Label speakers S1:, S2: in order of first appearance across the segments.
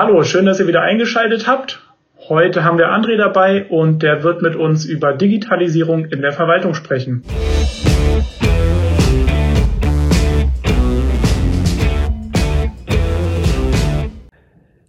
S1: Hallo, schön, dass ihr wieder eingeschaltet habt. Heute haben wir André dabei und der wird mit uns über Digitalisierung in der Verwaltung sprechen.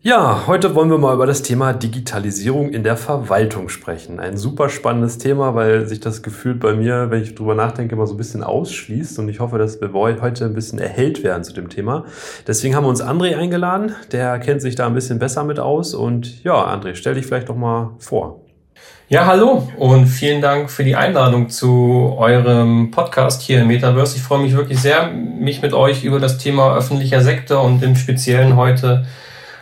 S2: Ja, heute wollen wir mal über das Thema Digitalisierung in der Verwaltung sprechen. Ein super spannendes Thema, weil sich das Gefühl bei mir, wenn ich drüber nachdenke, immer so ein bisschen ausschließt und ich hoffe, dass wir heute ein bisschen erhellt werden zu dem Thema. Deswegen haben wir uns André eingeladen, der kennt sich da ein bisschen besser mit aus und ja, André, stell dich vielleicht doch mal vor.
S3: Ja, hallo und vielen Dank für die Einladung zu eurem Podcast hier im Metaverse. Ich freue mich wirklich sehr, mich mit euch über das Thema öffentlicher Sektor und im Speziellen heute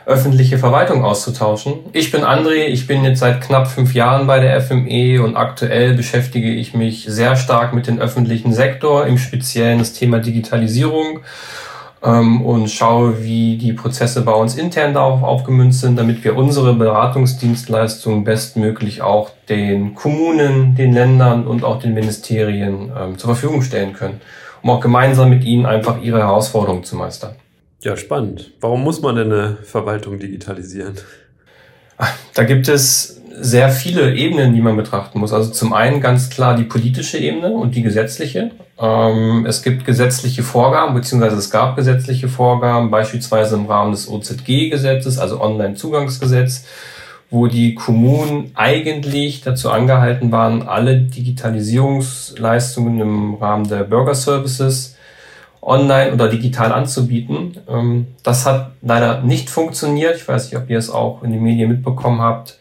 S3: öffentliche Verwaltung auszutauschen. Ich bin André, ich bin jetzt seit knapp fünf Jahren bei der FME und aktuell beschäftige ich mich sehr stark mit dem öffentlichen Sektor, im Speziellen das Thema Digitalisierung ähm, und schaue, wie die Prozesse bei uns intern darauf aufgemünzt sind, damit wir unsere Beratungsdienstleistungen bestmöglich auch den Kommunen, den Ländern und auch den Ministerien ähm, zur Verfügung stellen können, um auch gemeinsam mit ihnen einfach ihre Herausforderungen zu meistern.
S2: Ja, spannend. Warum muss man denn eine Verwaltung digitalisieren?
S3: Da gibt es sehr viele Ebenen, die man betrachten muss. Also zum einen ganz klar die politische Ebene und die gesetzliche. Ähm, es gibt gesetzliche Vorgaben, beziehungsweise es gab gesetzliche Vorgaben, beispielsweise im Rahmen des OZG-Gesetzes, also Online-Zugangsgesetz, wo die Kommunen eigentlich dazu angehalten waren, alle Digitalisierungsleistungen im Rahmen der Bürgerservices online oder digital anzubieten. Ähm, das hat leider nicht funktioniert. Ich weiß nicht, ob ihr es auch in den Medien mitbekommen habt.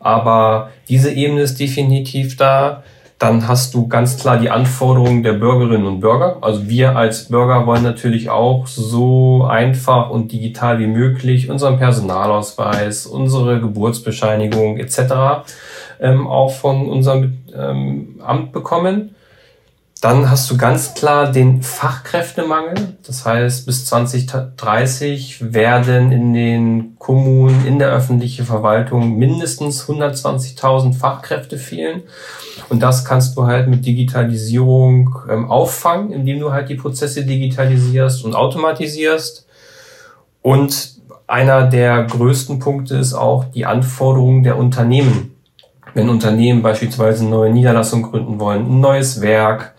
S3: Aber diese Ebene ist definitiv da. Dann hast du ganz klar die Anforderungen der Bürgerinnen und Bürger. Also wir als Bürger wollen natürlich auch so einfach und digital wie möglich unseren Personalausweis, unsere Geburtsbescheinigung etc. Ähm, auch von unserem ähm, Amt bekommen. Dann hast du ganz klar den Fachkräftemangel. Das heißt, bis 2030 werden in den Kommunen, in der öffentlichen Verwaltung mindestens 120.000 Fachkräfte fehlen. Und das kannst du halt mit Digitalisierung ähm, auffangen, indem du halt die Prozesse digitalisierst und automatisierst. Und einer der größten Punkte ist auch die Anforderungen der Unternehmen. Wenn Unternehmen beispielsweise eine neue Niederlassung gründen wollen, ein neues Werk,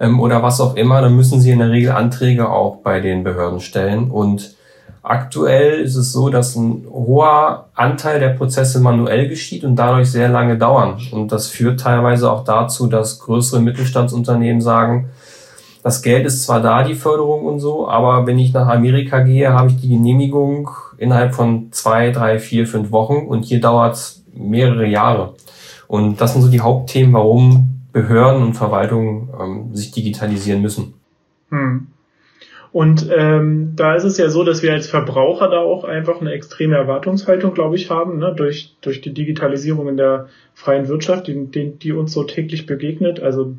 S3: ähm, oder was auch immer, dann müssen sie in der Regel Anträge auch bei den Behörden stellen. Und aktuell ist es so, dass ein hoher Anteil der Prozesse manuell geschieht und dadurch sehr lange dauern. Und das führt teilweise auch dazu, dass größere Mittelstandsunternehmen sagen, das Geld ist zwar da, die Förderung und so, aber wenn ich nach Amerika gehe, habe ich die Genehmigung innerhalb von zwei, drei, vier, fünf Wochen und hier dauert es mehrere Jahre. Und das sind so die Hauptthemen, warum Behörden und Verwaltungen ähm, sich digitalisieren müssen.
S1: Hm. Und ähm, da ist es ja so, dass wir als Verbraucher da auch einfach eine extreme Erwartungshaltung, glaube ich, haben, ne? durch, durch die Digitalisierung in der freien Wirtschaft, die, die, die uns so täglich begegnet. Also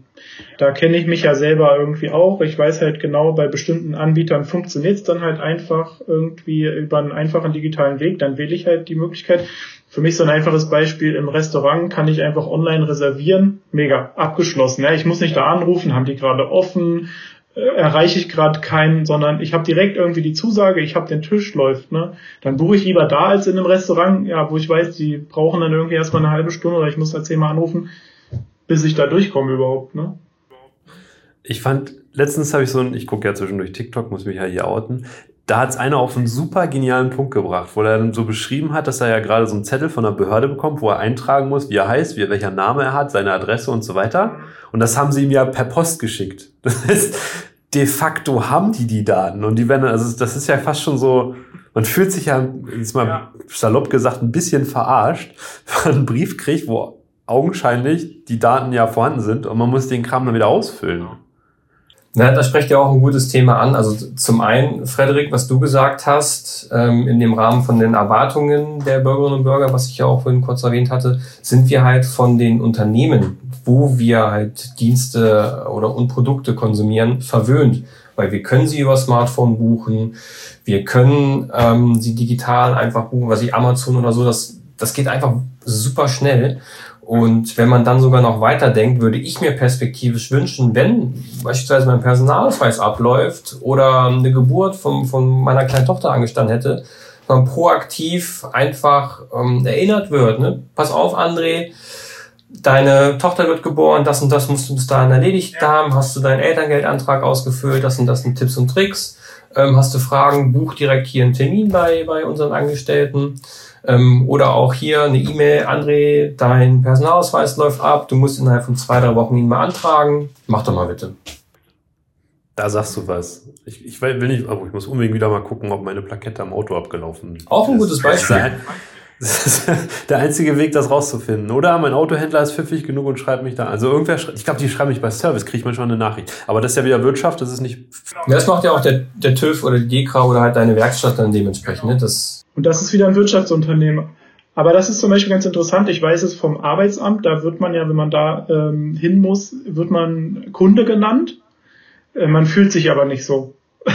S1: da kenne ich mich ja selber irgendwie auch. Ich weiß halt genau, bei bestimmten Anbietern funktioniert es dann halt einfach irgendwie über einen einfachen digitalen Weg. Dann wähle ich halt die Möglichkeit. Für mich so ein einfaches Beispiel, im Restaurant kann ich einfach online reservieren. Mega, abgeschlossen. Ja, ich muss nicht da anrufen, haben die gerade offen, erreiche ich gerade keinen, sondern ich habe direkt irgendwie die Zusage, ich habe den Tisch, läuft. Ne? Dann buche ich lieber da als in einem Restaurant, ja, wo ich weiß, die brauchen dann irgendwie erstmal eine halbe Stunde oder ich muss da zehnmal anrufen, bis ich da durchkomme überhaupt. Ne?
S2: Ich fand, letztens habe ich so ein, ich gucke ja zwischendurch TikTok, muss mich ja hier outen, da hat es einer auf einen super genialen Punkt gebracht, wo er dann so beschrieben hat, dass er ja gerade so einen Zettel von der Behörde bekommt, wo er eintragen muss, wie er heißt, wie, welcher Name er hat, seine Adresse und so weiter. Und das haben sie ihm ja per Post geschickt. Das heißt, de facto haben die die Daten und die werden, also das ist ja fast schon so, man fühlt sich ja, jetzt mal ja. salopp gesagt, ein bisschen verarscht, wenn man einen Brief kriegt, wo augenscheinlich die Daten ja vorhanden sind und man muss den Kram dann wieder ausfüllen.
S3: Na, da sprecht ihr auch ein gutes Thema an. Also zum einen, Frederik, was du gesagt hast, ähm, in dem Rahmen von den Erwartungen der Bürgerinnen und Bürger, was ich ja auch vorhin kurz erwähnt hatte, sind wir halt von den Unternehmen, wo wir halt Dienste oder und Produkte konsumieren, verwöhnt. Weil wir können sie über Smartphone buchen, wir können ähm, sie digital einfach buchen, was ich Amazon oder so, das, das geht einfach super schnell. Und wenn man dann sogar noch weiterdenkt, würde ich mir perspektivisch wünschen, wenn beispielsweise mein Personalausweis abläuft oder eine Geburt von, von meiner kleinen Tochter angestanden hätte, sondern proaktiv einfach ähm, erinnert wird. Ne? Pass auf, André, deine Tochter wird geboren, das und das musst du bis dahin erledigt haben, hast du deinen Elterngeldantrag ausgefüllt, das und das sind Tipps und Tricks. Ähm, hast du Fragen, buch direkt hier einen Termin bei, bei unseren Angestellten. Ähm, oder auch hier eine E-Mail, André, dein Personalausweis läuft ab, du musst innerhalb von zwei, drei Wochen ihn mal antragen. Mach doch mal bitte.
S2: Da sagst du was. Ich, ich will nicht, aber ich muss unbedingt wieder mal gucken, ob meine Plakette am Auto abgelaufen ist.
S3: Auch ein gutes Beispiel.
S2: Das ist der einzige Weg, das rauszufinden. Oder mein Autohändler ist pfiffig genug und schreibt mich da. Also irgendwer, ich glaube, die schreiben mich bei Service, kriegt man schon eine Nachricht. Aber das ist ja wieder Wirtschaft, das ist nicht.
S3: Ja, das macht ja auch der, der TÜV oder die DEKRA oder halt deine Werkstatt dann dementsprechend. Ne? Das
S1: und das ist wieder ein Wirtschaftsunternehmer. Aber das ist zum Beispiel ganz interessant. Ich weiß es vom Arbeitsamt. Da wird man ja, wenn man da ähm, hin muss, wird man Kunde genannt. Äh, man fühlt sich aber nicht so.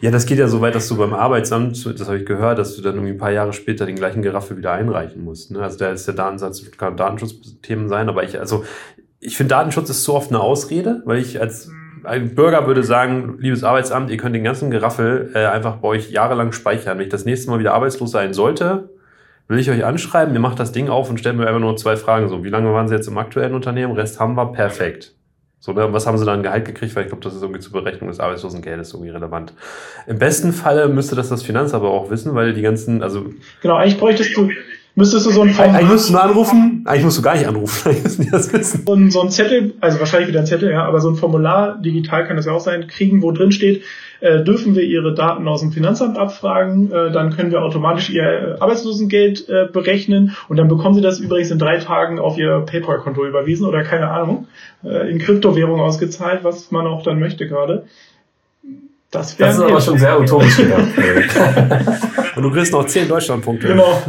S2: Ja, das geht ja so weit, dass du beim Arbeitsamt, das habe ich gehört, dass du dann irgendwie ein paar Jahre später den gleichen Geraffel wieder einreichen musst. Ne? Also da ist der Datensatz, kann Datenschutzthemen sein, aber ich, also ich finde Datenschutz ist so oft eine Ausrede, weil ich als ein Bürger würde sagen, liebes Arbeitsamt, ihr könnt den ganzen Geraffel äh, einfach bei euch jahrelang speichern. Wenn ich das nächste Mal wieder arbeitslos sein sollte, will ich euch anschreiben, ihr macht das Ding auf und stellt mir einfach nur zwei Fragen. So, wie lange waren Sie jetzt im aktuellen Unternehmen? Rest haben wir, perfekt. So, ne, was haben sie dann Gehalt gekriegt? Weil ich glaube, das ist irgendwie zur Berechnung des Arbeitslosengeldes irgendwie relevant. Im besten Falle müsste das das Finanzamt aber auch wissen, weil die ganzen, also.
S1: Genau, eigentlich bräuchtest du, müsstest du so ein
S2: Formular. Eigentlich musst du nur anrufen, eigentlich musst du gar nicht anrufen, eigentlich müssen die das wissen.
S1: So ein, so ein Zettel, also wahrscheinlich wieder ein Zettel, ja, aber so ein Formular, digital kann das ja auch sein, kriegen, wo drin steht, äh, dürfen wir Ihre Daten aus dem Finanzamt abfragen, äh, dann können wir automatisch Ihr äh, Arbeitslosengeld äh, berechnen und dann bekommen Sie das übrigens in drei Tagen auf Ihr PayPal-Konto überwiesen oder keine Ahnung, äh, in Kryptowährung ausgezahlt, was man auch dann möchte gerade.
S3: Das, das ist aber schon sehr utopisch gedacht.
S2: und du kriegst noch zehn Deutschlandpunkte.
S3: Genau.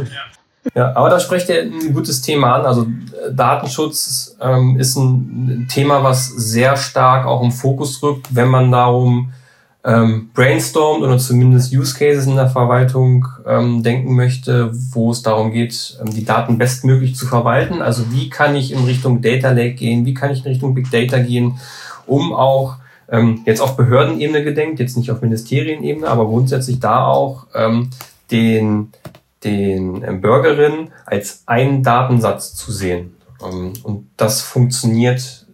S3: Ja, aber da spricht ihr ein gutes Thema an. Also äh, Datenschutz ähm, ist ein Thema, was sehr stark auch im Fokus rückt, wenn man darum ähm, brainstormt oder zumindest Use Cases in der Verwaltung ähm, denken möchte, wo es darum geht, ähm, die Daten bestmöglich zu verwalten. Also wie kann ich in Richtung Data Lake gehen, wie kann ich in Richtung Big Data gehen, um auch ähm, jetzt auf Behördenebene gedenkt, jetzt nicht auf Ministerienebene, aber grundsätzlich da auch ähm, den, den Bürgerinnen als einen Datensatz zu sehen. Ähm, und das funktioniert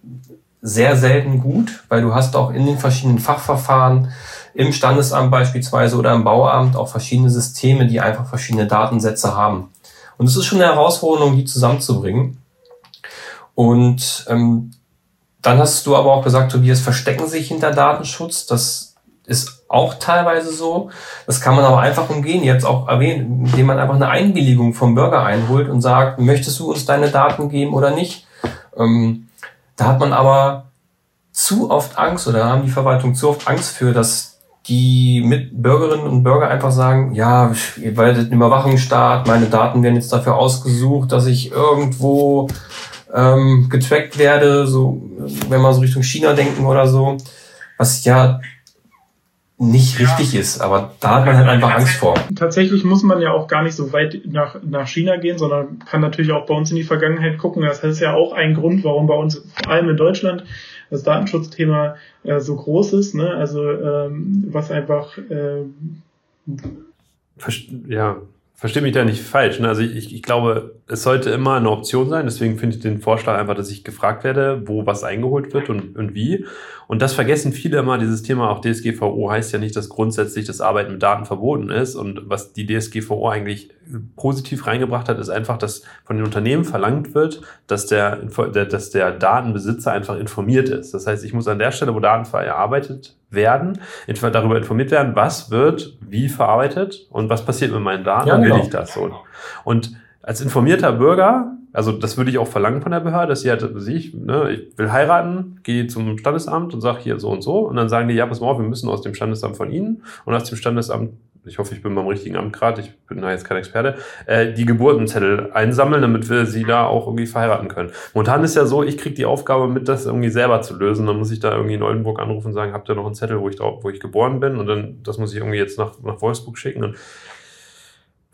S3: sehr selten gut, weil du hast auch in den verschiedenen Fachverfahren im Standesamt beispielsweise oder im Bauamt auch verschiedene Systeme, die einfach verschiedene Datensätze haben. Und es ist schon eine Herausforderung, die zusammenzubringen. Und ähm, dann hast du aber auch gesagt, Tobias, verstecken sich hinter Datenschutz. Das ist auch teilweise so. Das kann man aber einfach umgehen, jetzt auch erwähnen, indem man einfach eine Einwilligung vom Bürger einholt und sagt, möchtest du uns deine Daten geben oder nicht? Ähm, da hat man aber zu oft Angst oder haben die Verwaltung zu oft Angst für, dass die mit Bürgerinnen und Bürger einfach sagen, ja, ihr werdet im Überwachungsstaat, meine Daten werden jetzt dafür ausgesucht, dass ich irgendwo ähm, getrackt werde, so wenn wir so Richtung China denken oder so. Was ja nicht richtig ist, aber da hat man halt einfach Angst vor.
S1: Tatsächlich muss man ja auch gar nicht so weit nach, nach China gehen, sondern kann natürlich auch bei uns in die Vergangenheit gucken. Das ist ja auch ein Grund, warum bei uns, vor allem in Deutschland, das Datenschutzthema äh, so groß ist, ne? Also ähm, was einfach äh,
S2: ja, verstehe mich da nicht falsch. Ne? Also ich, ich glaube, es sollte immer eine Option sein. Deswegen finde ich den Vorschlag einfach, dass ich gefragt werde, wo was eingeholt wird und, und wie. Und das vergessen viele immer. Dieses Thema auch DSGVO heißt ja nicht, dass grundsätzlich das Arbeiten mit Daten verboten ist. Und was die DSGVO eigentlich positiv reingebracht hat, ist einfach, dass von den Unternehmen verlangt wird, dass der, dass der Datenbesitzer einfach informiert ist. Das heißt, ich muss an der Stelle, wo Daten verarbeitet werden, darüber informiert werden, was wird wie verarbeitet und was passiert mit meinen Daten, ja, genau. will ich das so. Und als informierter Bürger, also das würde ich auch verlangen von der Behörde, dass sie halt, ich, ne, ich will heiraten, gehe zum Standesamt und sage hier so und so. Und dann sagen die, ja, pass mal auf, wir müssen aus dem Standesamt von Ihnen und aus dem Standesamt, ich hoffe, ich bin beim richtigen Amt gerade, ich bin da jetzt kein Experte, äh, die Geburtenzettel einsammeln, damit wir sie da auch irgendwie verheiraten können. Momentan ist ja so, ich kriege die Aufgabe mit, das irgendwie selber zu lösen. Dann muss ich da irgendwie in Oldenburg anrufen und sagen, habt ihr noch einen Zettel, wo ich, drauf, wo ich geboren bin? Und dann, das muss ich irgendwie jetzt nach, nach Wolfsburg schicken. Und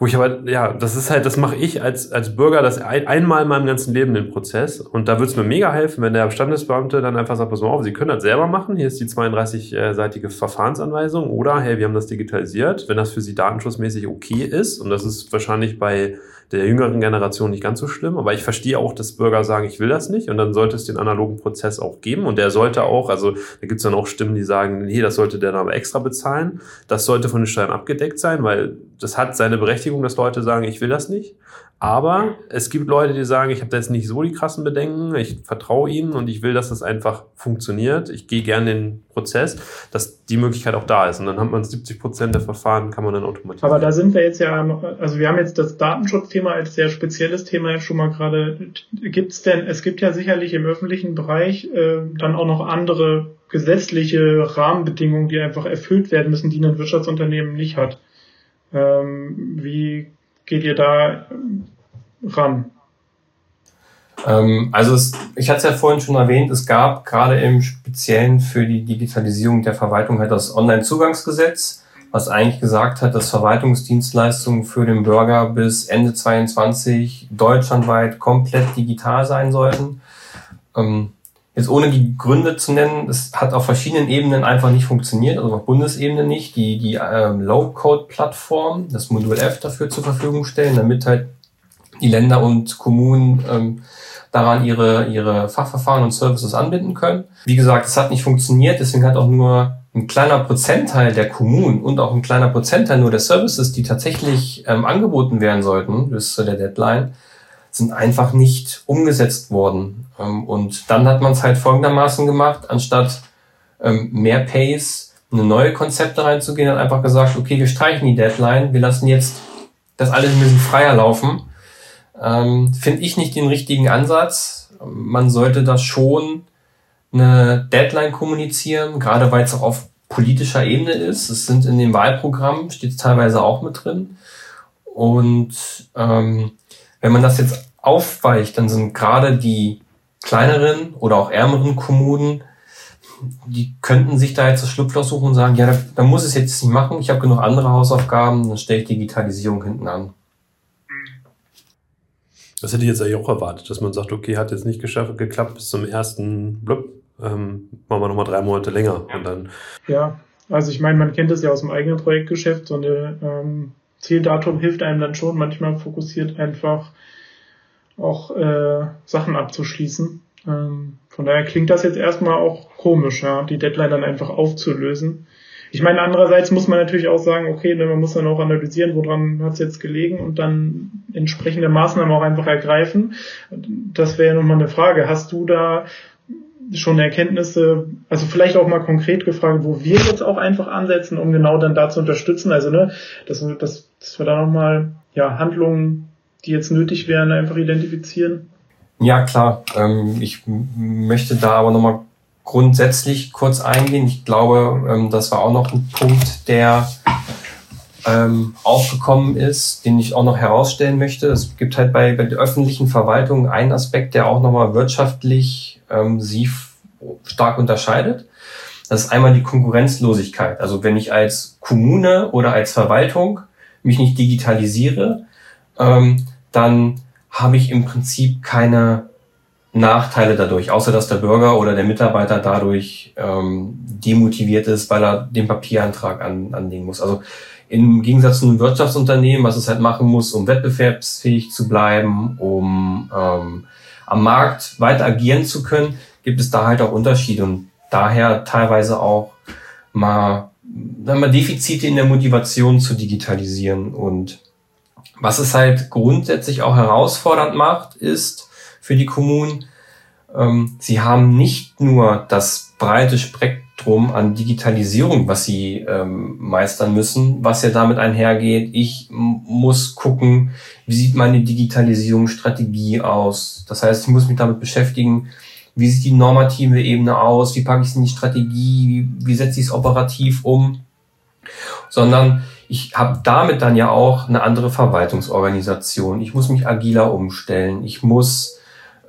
S2: Wo ich aber, ja, das ist halt, das mache ich als, als Bürger das ein, einmal in meinem ganzen Leben den Prozess. Und da würde es mir mega helfen, wenn der Standesbeamte dann einfach sagt, pass mal auf, Sie können das selber machen. Hier ist die 32-seitige Verfahrensanweisung. Oder, hey, wir haben das digitalisiert. Wenn das für Sie datenschutzmäßig okay ist, und das ist wahrscheinlich bei der jüngeren Generation nicht ganz so schlimm, aber ich verstehe auch, dass Bürger sagen, ich will das nicht und dann sollte es den analogen Prozess auch geben und der sollte auch, also da gibt es dann auch Stimmen, die sagen, nee, das sollte der dann aber extra bezahlen, das sollte von den Steuern abgedeckt sein, weil das hat seine Berechtigung, dass Leute sagen, ich will das nicht, aber es gibt Leute, die sagen, ich habe da jetzt nicht so die krassen Bedenken, ich vertraue ihnen und ich will, dass das einfach funktioniert. Ich gehe gerne den Prozess, dass die Möglichkeit auch da ist. Und dann hat man 70 Prozent der Verfahren, kann man dann automatisieren.
S1: Aber da sind wir jetzt ja also wir haben jetzt das Datenschutzthema als sehr spezielles Thema schon mal gerade. Gibt's denn, es gibt ja sicherlich im öffentlichen Bereich äh, dann auch noch andere gesetzliche Rahmenbedingungen, die einfach erfüllt werden müssen, die ein Wirtschaftsunternehmen nicht hat. Ähm, wie geht ihr da ran?
S3: Ähm, also es, ich hatte es ja vorhin schon erwähnt, es gab gerade im Speziellen für die Digitalisierung der Verwaltung halt das Online-Zugangsgesetz, was eigentlich gesagt hat, dass Verwaltungsdienstleistungen für den Bürger bis Ende 22 deutschlandweit komplett digital sein sollten. Ähm, jetzt ohne die Gründe zu nennen, es hat auf verschiedenen Ebenen einfach nicht funktioniert, also auf Bundesebene nicht, die, die ähm, Low-Code-Plattform, das Modul F dafür zur Verfügung stellen, damit halt die Länder und Kommunen ähm, daran ihre, ihre Fachverfahren und Services anbinden können. Wie gesagt, es hat nicht funktioniert, deswegen hat auch nur ein kleiner Prozentteil der Kommunen und auch ein kleiner Prozentteil nur der Services, die tatsächlich ähm, angeboten werden sollten bis zu der Deadline, sind einfach nicht umgesetzt worden. Ähm, und dann hat man es halt folgendermaßen gemacht, anstatt ähm, mehr Pace, eine neue Konzepte reinzugehen, hat einfach gesagt, okay, wir streichen die Deadline, wir lassen jetzt das alles ein bisschen freier laufen ähm, Finde ich nicht den richtigen Ansatz. Man sollte das schon eine Deadline kommunizieren, gerade weil es auch auf politischer Ebene ist. Es sind in dem Wahlprogramm, steht teilweise auch mit drin. Und ähm, wenn man das jetzt aufweicht, dann sind gerade die kleineren oder auch ärmeren Kommunen, die könnten sich da jetzt das Schlupfloch suchen und sagen, ja, da, da muss es jetzt nicht machen, ich habe genug andere Hausaufgaben, dann stelle ich Digitalisierung hinten an.
S2: Das hätte ich jetzt eigentlich auch erwartet, dass man sagt, okay, hat jetzt nicht geschafft, geklappt bis zum ersten Blub, ähm, machen wir nochmal drei Monate länger und dann.
S1: Ja, also ich meine, man kennt es ja aus dem eigenen Projektgeschäft, so eine ähm, Zieldatum hilft einem dann schon manchmal fokussiert einfach auch äh, Sachen abzuschließen. Ähm, von daher klingt das jetzt erstmal auch komisch, ja, die Deadline dann einfach aufzulösen. Ich meine, andererseits muss man natürlich auch sagen, okay, ne, man muss dann auch analysieren, woran hat es jetzt gelegen und dann entsprechende Maßnahmen auch einfach ergreifen. Das wäre ja nochmal eine Frage. Hast du da schon Erkenntnisse, also vielleicht auch mal konkret gefragt, wo wir jetzt auch einfach ansetzen, um genau dann da zu unterstützen, also ne, dass, dass, dass wir da nochmal ja, Handlungen, die jetzt nötig wären, einfach identifizieren?
S3: Ja, klar. Ähm, ich möchte da aber nochmal grundsätzlich kurz eingehen. Ich glaube, ähm, das war auch noch ein Punkt, der ähm, aufgekommen ist, den ich auch noch herausstellen möchte. Es gibt halt bei, bei der öffentlichen Verwaltung einen Aspekt, der auch nochmal wirtschaftlich sie stark unterscheidet. Das ist einmal die Konkurrenzlosigkeit. Also wenn ich als Kommune oder als Verwaltung mich nicht digitalisiere, ähm, dann habe ich im Prinzip keine Nachteile dadurch, außer dass der Bürger oder der Mitarbeiter dadurch ähm, demotiviert ist, weil er den Papierantrag an, anlegen muss. Also im Gegensatz zu einem Wirtschaftsunternehmen, was es halt machen muss, um wettbewerbsfähig zu bleiben, um ähm, am Markt weiter agieren zu können, gibt es da halt auch Unterschiede und daher teilweise auch mal, wir, Defizite in der Motivation zu digitalisieren. Und was es halt grundsätzlich auch herausfordernd macht, ist, für die Kommunen. Ähm, sie haben nicht nur das breite Spektrum an Digitalisierung, was sie ähm, meistern müssen, was ja damit einhergeht. Ich muss gucken, wie sieht meine Digitalisierungsstrategie aus. Das heißt, ich muss mich damit beschäftigen, wie sieht die normative Ebene aus, wie packe ich es in die Strategie, wie, wie setze ich es operativ um, sondern ich habe damit dann ja auch eine andere Verwaltungsorganisation. Ich muss mich agiler umstellen. Ich muss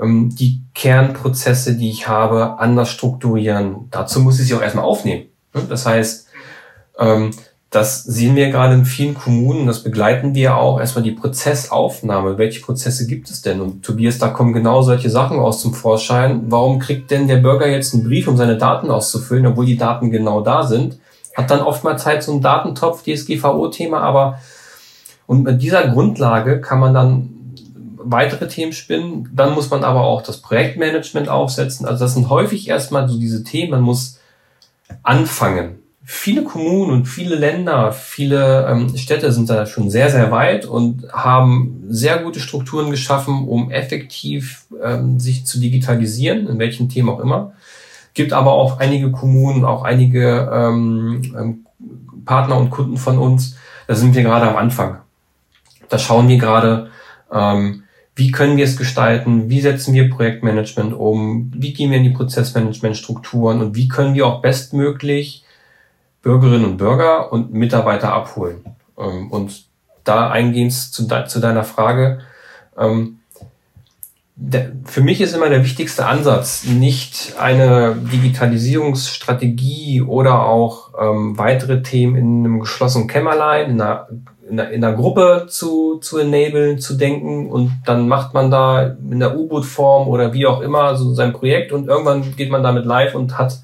S3: ähm, die Kernprozesse, die ich habe, anders strukturieren. Dazu muss ich sie auch erstmal aufnehmen. Das heißt, ähm, das sehen wir gerade in vielen Kommunen, das begleiten wir auch. Erstmal die Prozessaufnahme. Welche Prozesse gibt es denn? Und Tobias, da kommen genau solche Sachen aus zum Vorschein. Warum kriegt denn der Bürger jetzt einen Brief, um seine Daten auszufüllen, obwohl die Daten genau da sind? Hat dann oftmals halt so einen Datentopf, DSGVO-Thema, aber und mit dieser Grundlage kann man dann weitere Themen spinnen. Dann muss man aber auch das Projektmanagement aufsetzen. Also das sind häufig erstmal so diese Themen. Man muss anfangen viele Kommunen und viele Länder, viele ähm, Städte sind da schon sehr, sehr weit und haben sehr gute Strukturen geschaffen, um effektiv ähm, sich zu digitalisieren, in welchem Thema auch immer. Gibt aber auch einige Kommunen, auch einige ähm, ähm, Partner und Kunden von uns, da sind wir gerade am Anfang. Da schauen wir gerade, ähm, wie können wir es gestalten, wie setzen wir Projektmanagement um, wie gehen wir in die Prozessmanagementstrukturen und wie können wir auch bestmöglich Bürgerinnen und Bürger und Mitarbeiter abholen. Ähm, und da eingehend zu, deiner Frage, ähm, für mich ist immer der wichtigste Ansatz, nicht eine Digitalisierungsstrategie oder auch ähm, weitere Themen in einem geschlossenen Kämmerlein, in einer, in einer, in einer Gruppe zu, zu enablen, zu denken und dann macht man da in der U-Boot-Form oder wie auch immer so sein Projekt und irgendwann geht man damit live und hat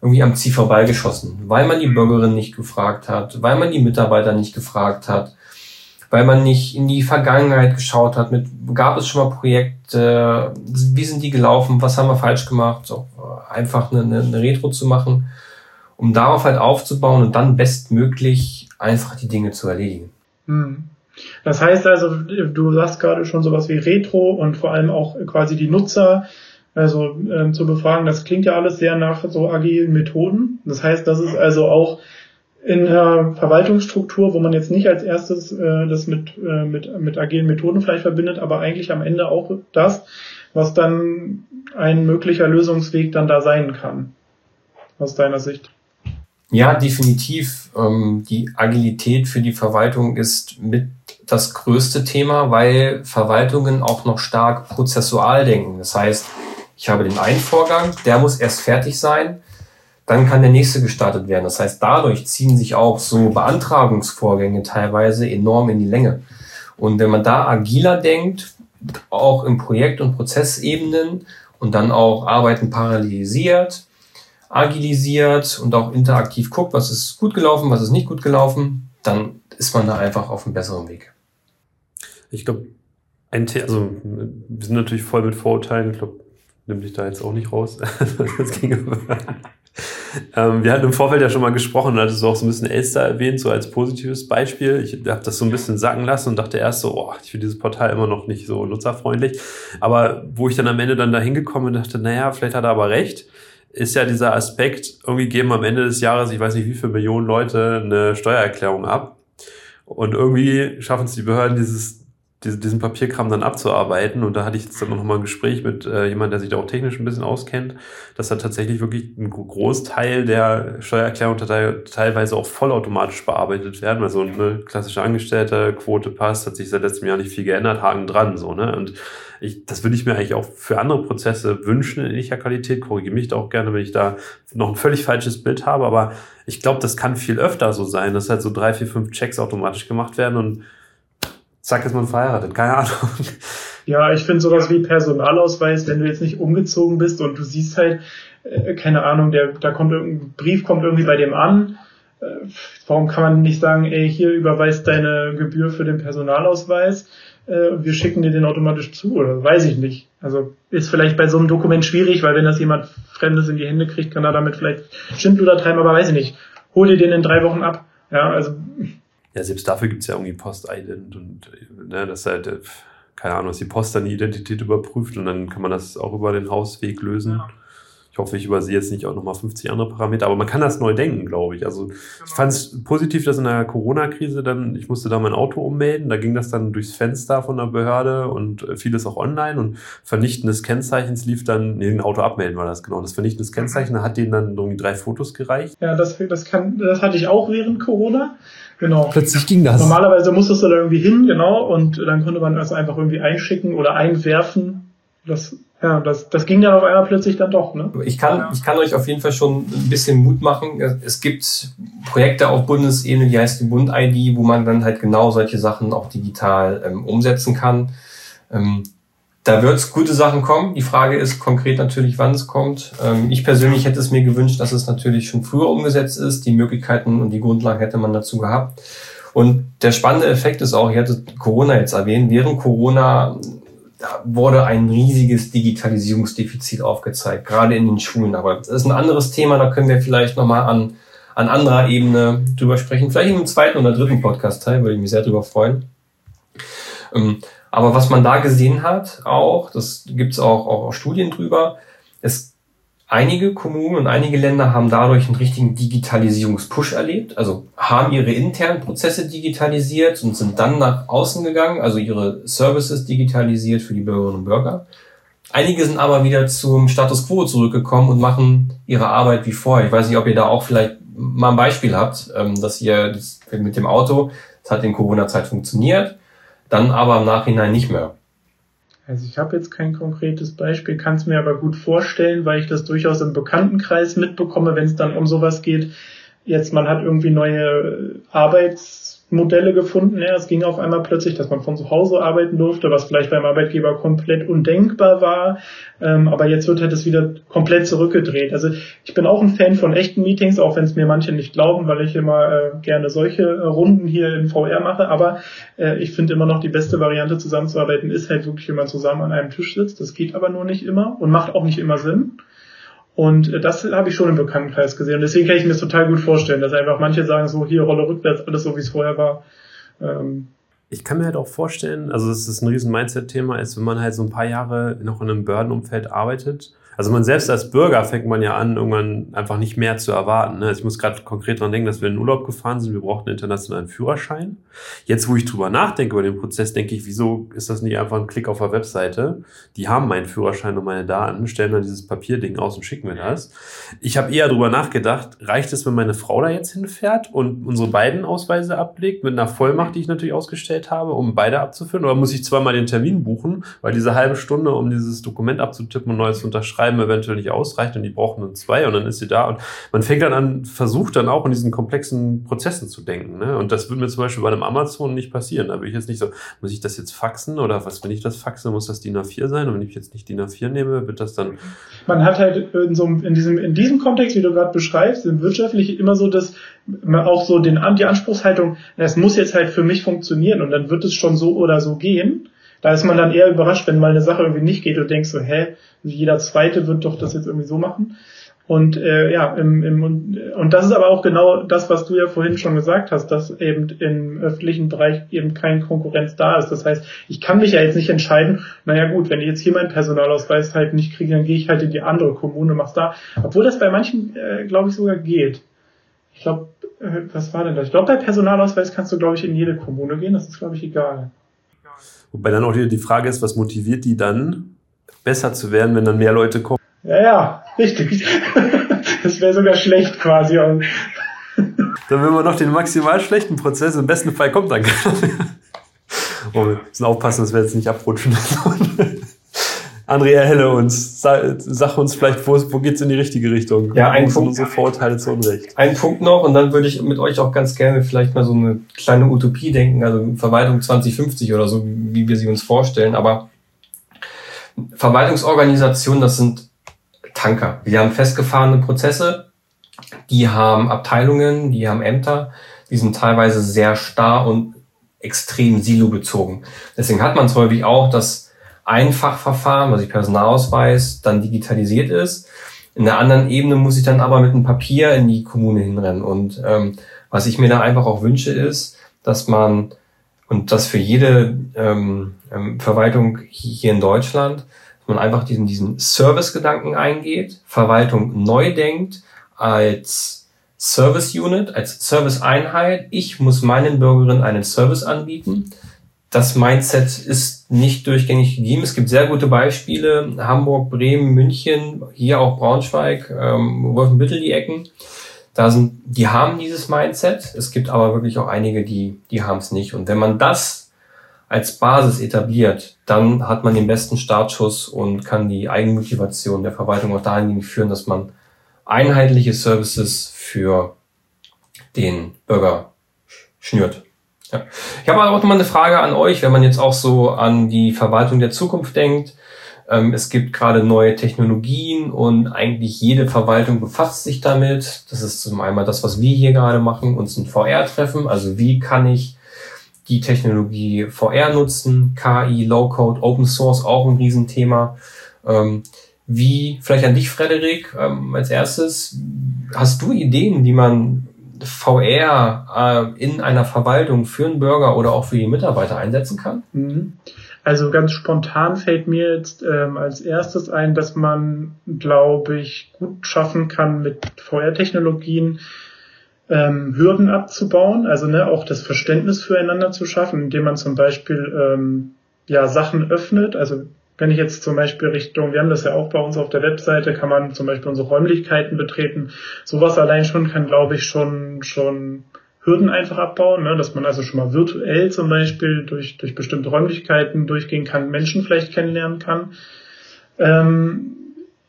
S3: irgendwie am Ziel vorbeigeschossen, weil man die Bürgerin nicht gefragt hat, weil man die Mitarbeiter nicht gefragt hat, weil man nicht in die Vergangenheit geschaut hat, mit gab es schon mal Projekte, wie sind die gelaufen, was haben wir falsch gemacht, so einfach eine, eine Retro zu machen, um darauf halt aufzubauen und dann bestmöglich einfach die Dinge zu erledigen.
S1: Hm. Das heißt also, du sagst gerade schon sowas wie Retro und vor allem auch quasi die Nutzer also ähm, zu befragen, das klingt ja alles sehr nach so agilen Methoden. Das heißt, das ist also auch in der Verwaltungsstruktur, wo man jetzt nicht als erstes äh, das mit, äh, mit, mit agilen Methoden vielleicht verbindet, aber eigentlich am Ende auch das, was dann ein möglicher Lösungsweg dann da sein kann, aus deiner Sicht.
S3: Ja, definitiv. Ähm, die Agilität für die Verwaltung ist mit das größte Thema, weil Verwaltungen auch noch stark prozessual denken. Das heißt, ich habe den einen Vorgang, der muss erst fertig sein, dann kann der nächste gestartet werden. Das heißt, dadurch ziehen sich auch so Beantragungsvorgänge teilweise enorm in die Länge. Und wenn man da agiler denkt, auch im Projekt- und Prozessebenen und dann auch Arbeiten parallelisiert, agilisiert und auch interaktiv guckt, was ist gut gelaufen, was ist nicht gut gelaufen, dann ist man da einfach auf einem besseren Weg.
S2: Ich glaube, ein The also wir sind natürlich voll mit Vorurteilen. Ich glaube, nimm dich da jetzt auch nicht raus. das ging ähm, wir hatten im Vorfeld ja schon mal gesprochen und hattest du auch so ein bisschen Elster erwähnt, so als positives Beispiel. Ich habe das so ein bisschen sacken lassen und dachte erst so, oh, ich finde dieses Portal immer noch nicht so nutzerfreundlich. Aber wo ich dann am Ende dann da hingekommen und dachte, naja, vielleicht hat er aber recht, ist ja dieser Aspekt, irgendwie geben am Ende des Jahres, ich weiß nicht wie viele Millionen Leute eine Steuererklärung ab. Und irgendwie schaffen es die Behörden, dieses diesen Papierkram dann abzuarbeiten. Und da hatte ich jetzt dann noch mal ein Gespräch mit äh, jemand, der sich da auch technisch ein bisschen auskennt, dass da tatsächlich wirklich ein Großteil der Steuererklärung teilweise auch vollautomatisch bearbeitet werden. Also eine klassische Angestellte-Quote passt, hat sich seit letztem Jahr nicht viel geändert, Haken dran, so, ne? Und ich, das würde ich mir eigentlich auch für andere Prozesse wünschen in ähnlicher Qualität. Korrigiere mich da auch gerne, wenn ich da noch ein völlig falsches Bild habe. Aber ich glaube, das kann viel öfter so sein, dass halt so drei, vier, fünf Checks automatisch gemacht werden und zack, ist man verheiratet. Keine Ahnung.
S1: Ja, ich finde sowas wie Personalausweis, wenn du jetzt nicht umgezogen bist und du siehst halt, äh, keine Ahnung, der, da kommt irgendein Brief kommt irgendwie bei dem an. Äh, warum kann man nicht sagen, ey, hier überweist deine Gebühr für den Personalausweis, äh, wir schicken dir den automatisch zu oder weiß ich nicht. Also ist vielleicht bei so einem Dokument schwierig, weil wenn das jemand Fremdes in die Hände kriegt, kann er damit vielleicht Schindluder treiben, aber weiß ich nicht. Hol dir den in drei Wochen ab. Ja, also
S2: ja, selbst dafür gibt es ja irgendwie Post-Ident und ne, das halt, äh, keine Ahnung, dass die Post dann die Identität überprüft und dann kann man das auch über den Hausweg lösen. Ja. Ich hoffe, ich übersehe jetzt nicht auch nochmal 50 andere Parameter, aber man kann das neu denken, glaube ich. Also ich fand es positiv, dass in der Corona-Krise dann, ich musste da mein Auto ummelden, da ging das dann durchs Fenster von der Behörde und vieles auch online und Vernichten des Kennzeichens lief dann, nee, ein Auto abmelden war das genau, das Vernichten des Kennzeichens, da hat denen dann irgendwie drei Fotos gereicht.
S1: Ja, das, das, kann, das hatte ich auch während Corona. Genau.
S2: Plötzlich ging das.
S1: Normalerweise musstest du da irgendwie hin, genau, und dann konnte man das einfach irgendwie einschicken oder einwerfen Das, ja, das, das ging dann auf einmal plötzlich dann doch. Ne?
S3: Ich, kann, ich kann euch auf jeden Fall schon ein bisschen Mut machen. Es gibt Projekte auf Bundesebene, die heißt die Bund-ID, wo man dann halt genau solche Sachen auch digital ähm, umsetzen kann. Ähm, da wird es gute Sachen kommen. Die Frage ist konkret natürlich, wann es kommt. Ähm, ich persönlich hätte es mir gewünscht, dass es natürlich schon früher umgesetzt ist. Die Möglichkeiten und die Grundlagen hätte man dazu gehabt. Und der spannende Effekt ist auch, ich hatte Corona jetzt erwähnt, während Corona wurde ein riesiges Digitalisierungsdefizit aufgezeigt, gerade in den Schulen. Aber das ist ein anderes Thema, da können wir vielleicht nochmal an, an anderer Ebene drüber sprechen. Vielleicht in einem zweiten oder dritten Podcast-Teil, würde ich mich sehr drüber freuen. Ähm, aber was man da gesehen hat, auch, das gibt's auch, auch Studien drüber, es einige Kommunen und einige Länder haben dadurch einen richtigen Digitalisierungspush erlebt, also haben ihre internen Prozesse digitalisiert und sind dann nach außen gegangen, also ihre Services digitalisiert für die Bürgerinnen und Bürger. Einige sind aber wieder zum Status quo zurückgekommen und machen ihre Arbeit wie vorher. Ich weiß nicht, ob ihr da auch vielleicht mal ein Beispiel habt, ähm, dass ihr mit dem Auto, das hat in Corona-Zeit funktioniert, dann aber im Nachhinein nicht mehr.
S1: Also ich habe jetzt kein konkretes Beispiel, kann es mir aber gut vorstellen, weil ich das durchaus im Bekanntenkreis mitbekomme, wenn es dann um sowas geht. Jetzt man hat irgendwie neue Arbeits Modelle gefunden. Ja, es ging auf einmal plötzlich, dass man von zu Hause arbeiten durfte, was vielleicht beim Arbeitgeber komplett undenkbar war. Ähm, aber jetzt wird halt es wieder komplett zurückgedreht. Also ich bin auch ein Fan von echten Meetings, auch wenn es mir manche nicht glauben, weil ich immer äh, gerne solche Runden hier in VR mache. Aber äh, ich finde immer noch die beste Variante zusammenzuarbeiten ist halt wirklich, wenn man zusammen an einem Tisch sitzt. Das geht aber nur nicht immer und macht auch nicht immer Sinn. Und äh, das habe ich schon im Bekanntenkreis gesehen. Und deswegen kann ich mir das total gut vorstellen, dass einfach manche sagen, so hier Rolle rückwärts, alles so wie es vorher war. Ähm,
S2: ich kann mir halt auch vorstellen, also dass es ein riesen Mindset-Thema ist, wenn man halt so ein paar Jahre noch in einem Behördenumfeld arbeitet also man selbst als Bürger fängt man ja an, irgendwann einfach nicht mehr zu erwarten. Ne? Also ich muss gerade konkret dran denken, dass wir in Urlaub gefahren sind, wir brauchten einen internationalen Führerschein. Jetzt, wo ich drüber nachdenke über den Prozess, denke ich, wieso ist das nicht einfach ein Klick auf der Webseite? Die haben meinen Führerschein und meine Daten, stellen dann dieses Papierding aus und schicken mir das. Ich habe eher drüber nachgedacht, reicht es, wenn meine Frau da jetzt hinfährt und unsere beiden Ausweise ablegt, mit einer Vollmacht, die ich natürlich ausgestellt habe, um beide abzuführen? Oder muss ich zweimal den Termin buchen, weil diese halbe Stunde, um dieses Dokument abzutippen und neues zu unterschreiben, schreiben eventuell nicht ausreicht und die brauchen dann zwei und dann ist sie da und man fängt dann an, versucht dann auch in diesen komplexen Prozessen zu denken. Ne? Und das würde mir zum Beispiel bei einem Amazon nicht passieren. Da würde ich jetzt nicht so, muss ich das jetzt faxen oder was, wenn ich das faxe, muss das DIN A4 sein und wenn ich jetzt nicht DIN A4 nehme, wird das dann.
S1: Man hat halt in so in diesem, in diesem Kontext, wie du gerade beschreibst, im wirtschaftlich immer so man auch so den, die Anspruchshaltung, es muss jetzt halt für mich funktionieren und dann wird es schon so oder so gehen. Da ist man dann eher überrascht, wenn mal eine Sache irgendwie nicht geht und denkst so, hä, jeder Zweite wird doch das jetzt irgendwie so machen. Und äh, ja, im, im, und das ist aber auch genau das, was du ja vorhin schon gesagt hast, dass eben im öffentlichen Bereich eben keine Konkurrenz da ist. Das heißt, ich kann mich ja jetzt nicht entscheiden, naja gut, wenn ich jetzt hier meinen Personalausweis halt nicht kriege, dann gehe ich halt in die andere Kommune, mach's da. Obwohl das bei manchen, äh, glaube ich, sogar geht. Ich glaube, äh, was war denn das? Ich glaube, bei Personalausweis kannst du, glaube ich, in jede Kommune gehen, das ist, glaube ich, egal.
S2: Wobei dann auch wieder die Frage ist, was motiviert die dann, besser zu werden, wenn dann mehr Leute kommen?
S1: Ja, ja, richtig. Das wäre sogar schlecht quasi. dann
S2: will man noch den maximal schlechten Prozess. Im besten Fall kommt dann keiner Oh, wir müssen aufpassen, dass wir jetzt nicht abrutschen. André, erhelle uns. Sag, sag uns vielleicht, wo, wo geht's in die richtige Richtung?
S3: Ja, ein Punkt.
S2: unsere Vorurteile zu Unrecht.
S3: Ein Punkt noch und dann würde ich mit euch auch ganz gerne vielleicht mal so eine kleine Utopie denken, also Verwaltung 2050 oder so, wie wir sie uns vorstellen. Aber Verwaltungsorganisationen, das sind Tanker. Die haben festgefahrene Prozesse, die haben Abteilungen, die haben Ämter, die sind teilweise sehr starr und extrem silobezogen. Deswegen hat man es häufig auch, dass Einfachverfahren, was ich Personalausweis, dann digitalisiert ist. In der anderen Ebene muss ich dann aber mit einem Papier in die Kommune hinrennen. Und ähm, was ich mir da einfach auch wünsche, ist, dass man, und das für jede ähm, ähm, Verwaltung hier in Deutschland, dass man einfach diesen, diesen Service-Gedanken eingeht, Verwaltung neu denkt als Service Unit, als Service Einheit. Ich muss meinen Bürgerinnen einen Service anbieten das Mindset ist nicht durchgängig gegeben. Es gibt sehr gute Beispiele. Hamburg, Bremen, München, hier auch Braunschweig, ähm, Wolfenbüttel die Ecken. Da sind, die haben dieses Mindset. Es gibt aber wirklich auch einige, die, die haben es nicht. Und wenn man das als Basis etabliert, dann hat man den besten Startschuss und kann die Eigenmotivation der Verwaltung auch dahingehend führen, dass man einheitliche Services für den Bürger schnürt. Ja. Ich habe auch noch mal eine Frage an euch, wenn man jetzt auch so an die Verwaltung der Zukunft denkt. Ähm, es gibt gerade neue Technologien und eigentlich jede Verwaltung befasst sich damit. Das ist zum einen das, was wir hier gerade machen, uns ein VR-Treffen. Also wie kann ich die Technologie VR nutzen? KI, Low-Code, Open Source, auch ein Riesenthema. Ähm, wie, vielleicht an dich, Frederik, ähm, als erstes, hast du Ideen, wie man VR äh, in einer Verwaltung für einen Bürger oder auch für die Mitarbeiter einsetzen kann?
S1: Mhm. Also ganz spontan fällt mir jetzt ähm, als erstes ein, dass man, glaube ich, gut schaffen kann, mit VR-Technologien ähm, Hürden abzubauen, also ne, auch das Verständnis füreinander zu schaffen, indem man zum Beispiel ähm, ja Sachen öffnet. Also wenn ich jetzt zum Beispiel Richtung, wir haben das ja auch bei uns auf der Webseite, kann man zum Beispiel unsere Räumlichkeiten betreten. Sowas allein schon kann, glaube ich, schon, schon Hürden einfach abbauen, ne? dass man also schon mal virtuell zum Beispiel durch, durch bestimmte Räumlichkeiten durchgehen kann, Menschen vielleicht kennenlernen kann. Ähm,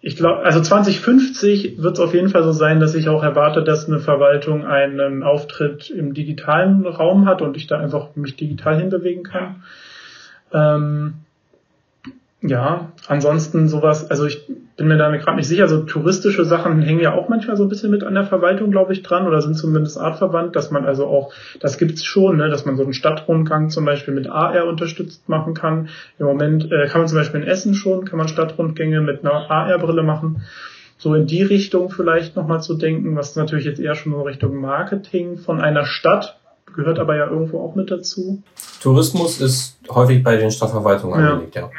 S1: ich glaube, also 2050 wird es auf jeden Fall so sein, dass ich auch erwarte, dass eine Verwaltung einen Auftritt im digitalen Raum hat und ich da einfach mich digital hinbewegen kann. Ähm, ja, ansonsten sowas, also ich bin mir da gerade nicht sicher, so touristische Sachen hängen ja auch manchmal so ein bisschen mit an der Verwaltung, glaube ich, dran oder sind zumindest artverwandt, dass man also auch, das gibt's schon, ne, dass man so einen Stadtrundgang zum Beispiel mit AR unterstützt machen kann. Im Moment äh, kann man zum Beispiel in Essen schon, kann man Stadtrundgänge mit einer AR-Brille machen. So in die Richtung vielleicht nochmal zu denken, was natürlich jetzt eher schon so Richtung Marketing von einer Stadt gehört aber ja irgendwo auch mit dazu.
S3: Tourismus ist häufig bei den Stadtverwaltungen ja. angelegt, ja.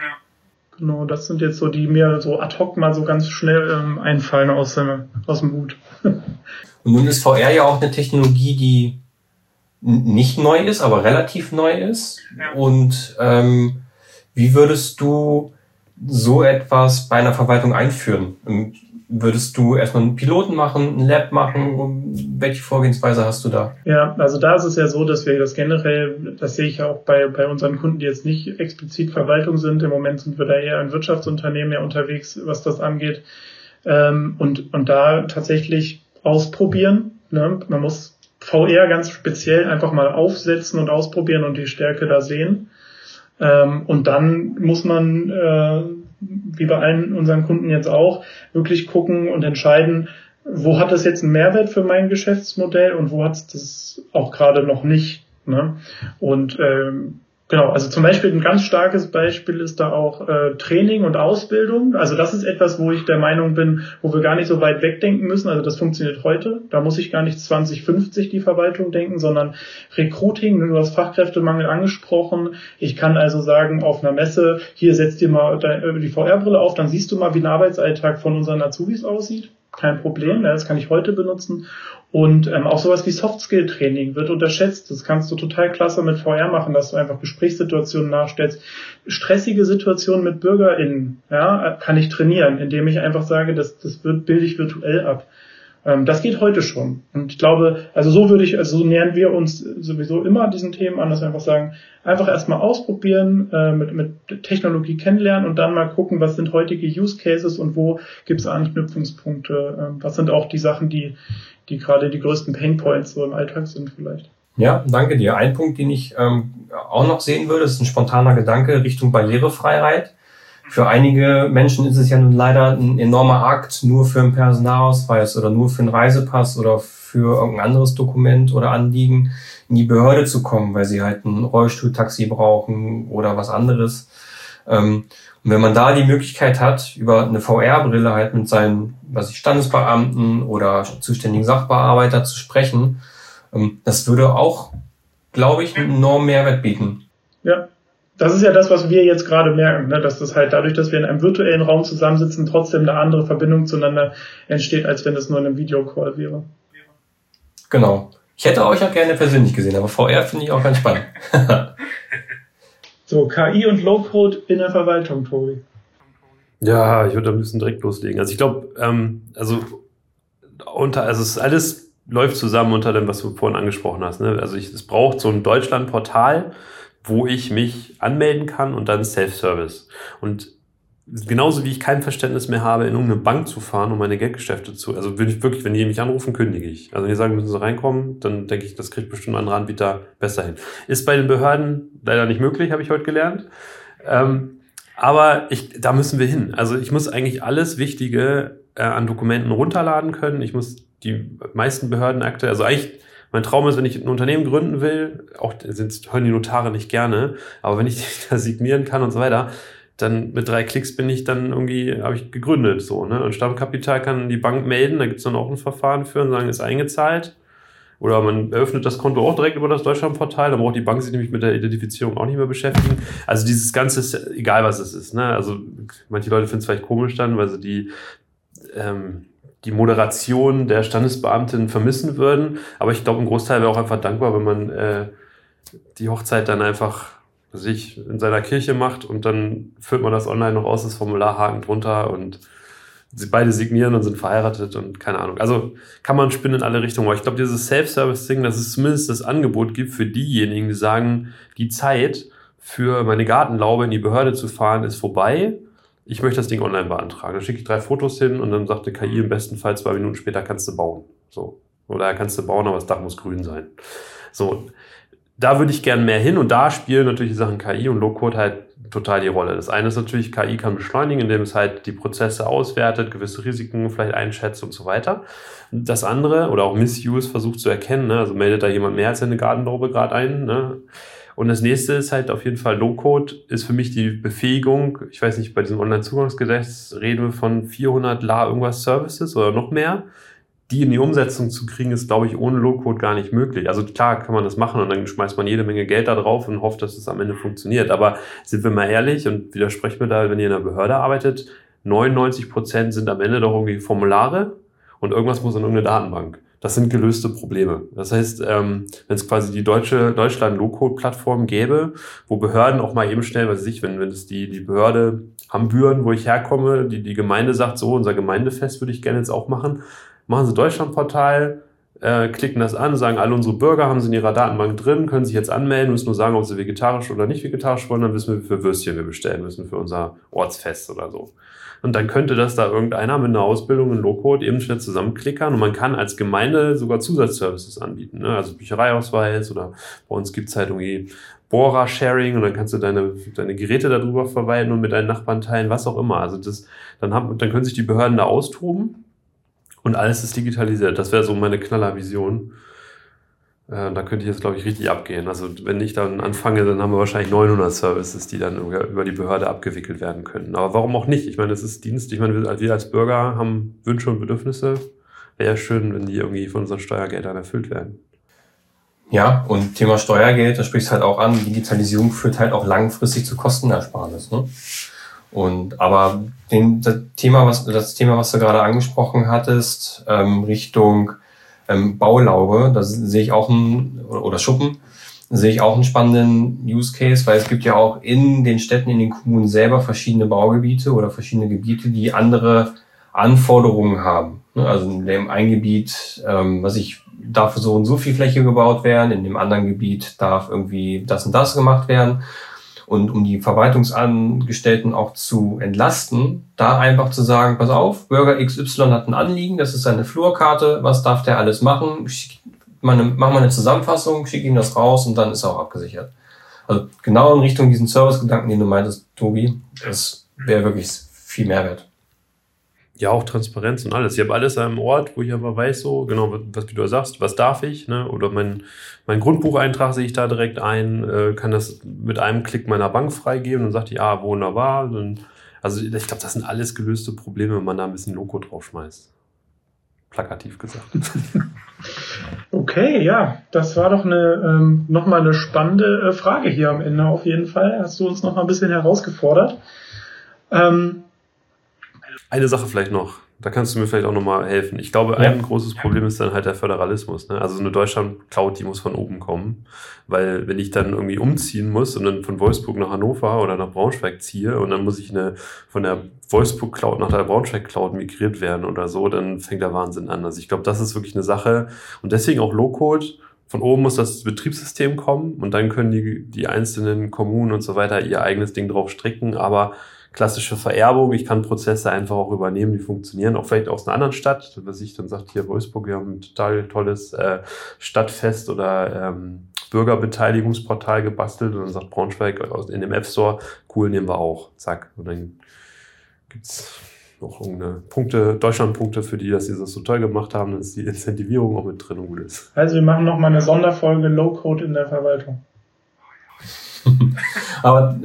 S1: Genau, das sind jetzt so die mir so ad hoc mal so ganz schnell ähm, einfallen aus, äh, aus dem Hut.
S3: Und nun ist VR ja auch eine Technologie, die nicht neu ist, aber relativ neu ist. Ja. Und ähm, wie würdest du so etwas bei einer Verwaltung einführen? Würdest du erstmal einen Piloten machen, ein Lab machen? Welche Vorgehensweise hast du da?
S1: Ja, also da ist es ja so, dass wir das generell, das sehe ich auch bei, bei unseren Kunden, die jetzt nicht explizit Verwaltung sind. Im Moment sind wir da eher ein Wirtschaftsunternehmen ja unterwegs, was das angeht. Ähm, und, und da tatsächlich ausprobieren. Ne? Man muss VR ganz speziell einfach mal aufsetzen und ausprobieren und die Stärke da sehen. Ähm, und dann muss man äh, wie bei allen unseren Kunden jetzt auch, wirklich gucken und entscheiden, wo hat das jetzt einen Mehrwert für mein Geschäftsmodell und wo hat es das auch gerade noch nicht. Ne? Und ähm, Genau, also zum Beispiel ein ganz starkes Beispiel ist da auch äh, Training und Ausbildung. Also das ist etwas, wo ich der Meinung bin, wo wir gar nicht so weit wegdenken müssen. Also das funktioniert heute. Da muss ich gar nicht 2050 die Verwaltung denken, sondern Recruiting, du hast Fachkräftemangel angesprochen. Ich kann also sagen, auf einer Messe, hier setzt dir mal die VR-Brille auf, dann siehst du mal, wie ein Arbeitsalltag von unseren Azubis aussieht kein Problem, das kann ich heute benutzen. Und ähm, auch sowas wie Soft-Skill-Training wird unterschätzt. Das kannst du total klasse mit VR machen, dass du einfach Gesprächssituationen nachstellst. Stressige Situationen mit BürgerInnen ja, kann ich trainieren, indem ich einfach sage, das, das wird, bilde ich virtuell ab. Ähm, das geht heute schon. Und ich glaube, also so würde ich, also so nähern wir uns sowieso immer diesen Themen an, dass wir einfach sagen, einfach erstmal ausprobieren, äh, mit, mit Technologie kennenlernen und dann mal gucken, was sind heutige Use Cases und wo gibt es Anknüpfungspunkte, äh, was sind auch die Sachen, die, die gerade die größten Painpoints so im Alltag sind vielleicht.
S3: Ja, danke dir. Ein Punkt, den ich ähm, auch noch sehen würde, ist ein spontaner Gedanke Richtung Barrierefreiheit. Für einige Menschen ist es ja nun leider ein enormer Akt, nur für einen Personalausweis oder nur für einen Reisepass oder für irgendein anderes Dokument oder Anliegen in die Behörde zu kommen, weil sie halt ein Rollstuhltaxi brauchen oder was anderes. Ähm, und wenn man da die Möglichkeit hat, über eine VR-Brille halt mit seinen, was ich, Standesbeamten oder zuständigen Sachbearbeiter zu sprechen, ähm, das würde auch, glaube ich, einen enormen Mehrwert bieten.
S1: Ja, das ist ja das, was wir jetzt gerade merken, ne? dass das halt dadurch, dass wir in einem virtuellen Raum zusammensitzen, trotzdem eine andere Verbindung zueinander entsteht, als wenn es nur in einem Videocall wäre.
S3: Genau. Ich hätte euch auch gerne persönlich gesehen, aber VR finde ich auch ganz spannend.
S1: so, KI und Low-Code in der Verwaltung, Tobi.
S2: Ja, ich würde am liebsten direkt loslegen. Also ich glaube, ähm, also unter, also es ist alles läuft zusammen unter dem, was du vorhin angesprochen hast. Ne? Also ich, es braucht so ein Deutschlandportal, wo ich mich anmelden kann und dann Self-Service. Und genauso wie ich kein Verständnis mehr habe, in irgendeine Bank zu fahren, um meine Geldgeschäfte zu, also will ich wirklich, wenn die mich anrufen, kündige ich. Also wenn die sagen, müssen sie reinkommen, dann denke ich, das kriegt bestimmt ein anderer Anbieter besser hin. Ist bei den Behörden leider nicht möglich, habe ich heute gelernt. Ähm, aber ich, da müssen wir hin. Also ich muss eigentlich alles Wichtige äh, an Dokumenten runterladen können. Ich muss die meisten Behördenakte, also eigentlich mein Traum ist, wenn ich ein Unternehmen gründen will, auch sind, hören die Notare nicht gerne, aber wenn ich da signieren kann und so weiter, dann mit drei Klicks bin ich dann irgendwie, habe ich gegründet so, ne? Und Stammkapital kann die Bank melden, da gibt's dann auch ein Verfahren für und sagen, ist eingezahlt. Oder man eröffnet das Konto auch direkt über das Deutschlandportal, dann braucht die Bank sich nämlich mit der Identifizierung auch nicht mehr beschäftigen. Also dieses Ganze ist, egal was es ist, ne? Also manche Leute finden es vielleicht komisch dann, weil sie die, ähm, die Moderation der Standesbeamtin vermissen würden. Aber ich glaube, ein Großteil wäre auch einfach dankbar, wenn man äh, die Hochzeit dann einfach sich in seiner Kirche macht und dann füllt man das online noch aus, das Formular Haken drunter und sie beide signieren und sind verheiratet und keine Ahnung. Also kann man spinnen in alle Richtungen. Aber ich glaube, dieses Self-Service-Ding, dass es zumindest das Angebot gibt für diejenigen, die sagen, die Zeit für meine Gartenlaube in die Behörde zu fahren ist vorbei. Ich möchte das Ding online beantragen. Dann schicke ich drei Fotos hin und dann sagt die KI im besten Fall zwei Minuten später kannst du bauen. So. Oder kannst du bauen, aber das Dach muss grün sein. So da würde ich gern mehr hin und da spielen natürlich die Sachen KI und Low-Code halt total die Rolle. Das eine ist natürlich, KI kann beschleunigen, indem es halt die Prozesse auswertet, gewisse Risiken vielleicht einschätzt und so weiter. Das andere, oder auch Misuse versucht zu erkennen, ne? also meldet da jemand mehr als eine Gartenlaube gerade ein. Ne? Und das nächste ist halt auf jeden Fall Low-Code, ist für mich die Befähigung, ich weiß nicht, bei diesem Online-Zugangsgesetz reden wir von 400 La irgendwas Services oder noch mehr die in die Umsetzung zu kriegen, ist, glaube ich, ohne Low-Code gar nicht möglich. Also klar kann man das machen und dann schmeißt man jede Menge Geld da drauf und hofft, dass es am Ende funktioniert. Aber sind wir mal ehrlich und widersprechen wir da, wenn ihr in einer Behörde arbeitet, 99 Prozent sind am Ende doch irgendwie Formulare und irgendwas muss in irgendeine Datenbank. Das sind gelöste Probleme. Das heißt, ähm, wenn es quasi die deutsche Deutschland Low-Code-Plattform gäbe, wo Behörden auch mal eben schnell, was ich, wenn, wenn es die, die Behörde Hambüren, wo ich herkomme, die, die Gemeinde sagt, so, unser Gemeindefest würde ich gerne jetzt auch machen, machen Sie Deutschlandportal, äh, klicken das an, sagen, alle unsere Bürger haben sie in ihrer Datenbank drin, können sich jetzt anmelden, müssen nur sagen, ob sie vegetarisch oder nicht vegetarisch wollen, dann wissen wir, wie viele Würstchen wir bestellen müssen für unser Ortsfest oder so. Und dann könnte das da irgendeiner mit einer Ausbildung in Low-Code eben schnell zusammenklickern und man kann als Gemeinde sogar Zusatzservices anbieten, ne? also Büchereiausweis oder bei uns gibt's halt irgendwie Bohrer-Sharing und dann kannst du deine, deine Geräte darüber verwalten und mit deinen Nachbarn teilen, was auch immer. Also das, dann, haben, dann können sich die Behörden da austoben und alles ist digitalisiert. Das wäre so meine Knallervision. Äh, da könnte ich jetzt, glaube ich, richtig abgehen. Also wenn ich dann anfange, dann haben wir wahrscheinlich 900 Services, die dann über die Behörde abgewickelt werden können. Aber warum auch nicht? Ich meine, es ist Dienst. Ich meine, wir als Bürger haben Wünsche und Bedürfnisse. Wäre ja schön, wenn die irgendwie von unseren Steuergeldern erfüllt werden.
S3: Ja, und Thema Steuergeld, da sprichst halt auch an, Digitalisierung führt halt auch langfristig zu Kostenersparnis. Ne? Und aber den, das Thema, was das Thema, was du gerade angesprochen hattest, ähm, Richtung ähm, Baulaube, da sehe ich auch ein oder Schuppen, sehe ich auch einen spannenden Use Case, weil es gibt ja auch in den Städten, in den Kommunen selber verschiedene Baugebiete oder verschiedene Gebiete, die andere Anforderungen haben. Ne, also in dem einen Gebiet, ähm, was ich darf so und so viel Fläche gebaut werden, in dem anderen Gebiet darf irgendwie das und das gemacht werden und um die Verwaltungsangestellten auch zu entlasten, da einfach zu sagen, pass auf, Bürger XY hat ein Anliegen, das ist seine Flurkarte, was darf der alles machen? Mach mal eine Zusammenfassung, schick ihm das raus und dann ist er auch abgesichert. Also genau in Richtung diesen Servicegedanken, den du meintest, Tobi, das wäre wirklich viel Mehrwert.
S2: Ja, auch Transparenz und alles. Ich habe alles an einem Ort, wo ich aber weiß, so, genau, was wie du sagst, was darf ich, ne? Oder mein, mein Grundbucheintrag sehe ich da direkt ein, äh, kann das mit einem Klick meiner Bank freigeben und sagt die, ah, wunderbar. Dann, also ich glaube, das sind alles gelöste Probleme, wenn man da ein bisschen Logo draufschmeißt. Plakativ gesagt.
S1: Okay, ja, das war doch eine ähm, nochmal eine spannende äh, Frage hier am Ende auf jeden Fall. Hast du uns noch mal ein bisschen herausgefordert. Ähm,
S2: eine Sache vielleicht noch, da kannst du mir vielleicht auch nochmal helfen. Ich glaube, ja. ein großes Problem ist dann halt der Föderalismus. Ne? Also eine Deutschland-Cloud, die muss von oben kommen. Weil wenn ich dann irgendwie umziehen muss und dann von Wolfsburg nach Hannover oder nach Braunschweig ziehe und dann muss ich eine von der Wolfsburg-Cloud nach der Braunschweig-Cloud migriert werden oder so, dann fängt der Wahnsinn an. Also ich glaube, das ist wirklich eine Sache. Und deswegen auch Low-Code von oben muss das Betriebssystem kommen und dann können die, die einzelnen Kommunen und so weiter ihr eigenes Ding drauf stricken, aber klassische Vererbung, ich kann Prozesse einfach auch übernehmen, die funktionieren, auch vielleicht aus einer anderen Stadt, was ich dann sagt, hier Wolfsburg, wir haben ein total tolles äh, Stadtfest oder ähm, Bürgerbeteiligungsportal gebastelt und dann sagt Braunschweig in dem App Store, cool, nehmen wir auch. Zack. Und dann gibt's noch irgendeine Punkte, Deutschlandpunkte für die, dass sie das so toll gemacht haben, dass die Incentivierung auch mit drin und gut ist.
S1: Also wir machen nochmal eine Sonderfolge Low-Code in der Verwaltung.
S3: Aber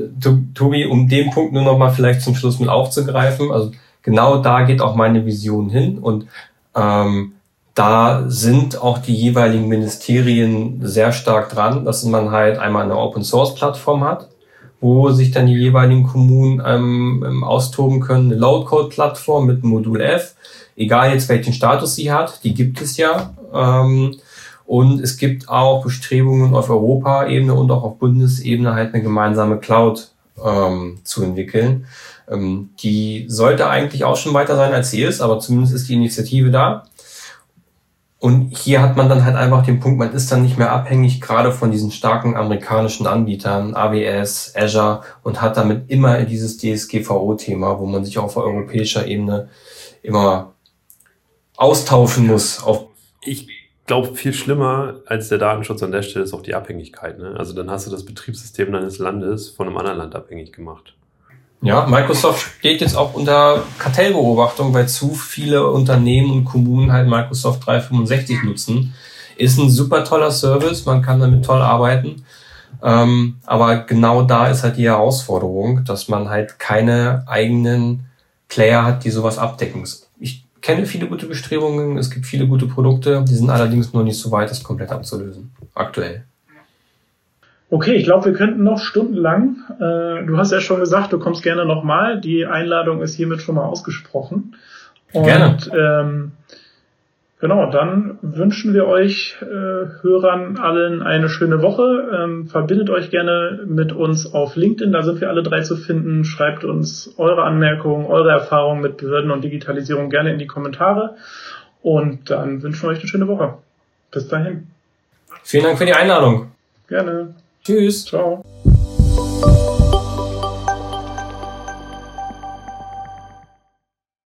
S3: Tobi, um den Punkt nur nochmal vielleicht zum Schluss mit aufzugreifen, also genau da geht auch meine Vision hin und ähm, da sind auch die jeweiligen Ministerien sehr stark dran, dass man halt einmal eine Open Source Plattform hat, wo sich dann die jeweiligen Kommunen ähm, ähm austoben können. Eine Load Code Plattform mit Modul F, egal jetzt welchen Status sie hat, die gibt es ja. Ähm, und es gibt auch Bestrebungen auf Europaebene und auch auf Bundesebene halt eine gemeinsame Cloud ähm, zu entwickeln. Ähm, die sollte eigentlich auch schon weiter sein, als sie ist, aber zumindest ist die Initiative da. Und hier hat man dann halt einfach den Punkt, man ist dann nicht mehr abhängig gerade von diesen starken amerikanischen Anbietern, AWS, Azure und hat damit immer dieses DSGVO-Thema, wo man sich auf europäischer Ebene immer austauschen muss. Auf
S2: ich glaube, viel schlimmer als der Datenschutz an der Stelle ist auch die Abhängigkeit. Ne? Also dann hast du das Betriebssystem deines Landes von einem anderen Land abhängig gemacht.
S3: Ja, Microsoft steht jetzt auch unter Kartellbeobachtung, weil zu viele Unternehmen und Kommunen halt Microsoft 365 nutzen. Ist ein super toller Service, man kann damit toll arbeiten. Ähm, aber genau da ist halt die Herausforderung, dass man halt keine eigenen Player hat, die sowas abdecken. Ich kenne viele gute Bestrebungen, es gibt viele gute Produkte, die sind allerdings noch nicht so weit, das komplett abzulösen. Aktuell.
S1: Okay, ich glaube, wir könnten noch stundenlang. Äh, du hast ja schon gesagt, du kommst gerne nochmal. Die Einladung ist hiermit schon mal ausgesprochen.
S3: Und, gerne.
S1: Ähm, genau, dann wünschen wir euch äh, Hörern allen eine schöne Woche. Ähm, verbindet euch gerne mit uns auf LinkedIn, da sind wir alle drei zu finden. Schreibt uns eure Anmerkungen, eure Erfahrungen mit Behörden und Digitalisierung gerne in die Kommentare. Und dann wünschen wir euch eine schöne Woche. Bis dahin.
S3: Vielen Dank für die Einladung.
S1: Gerne.
S3: Tschüss.
S1: Ciao.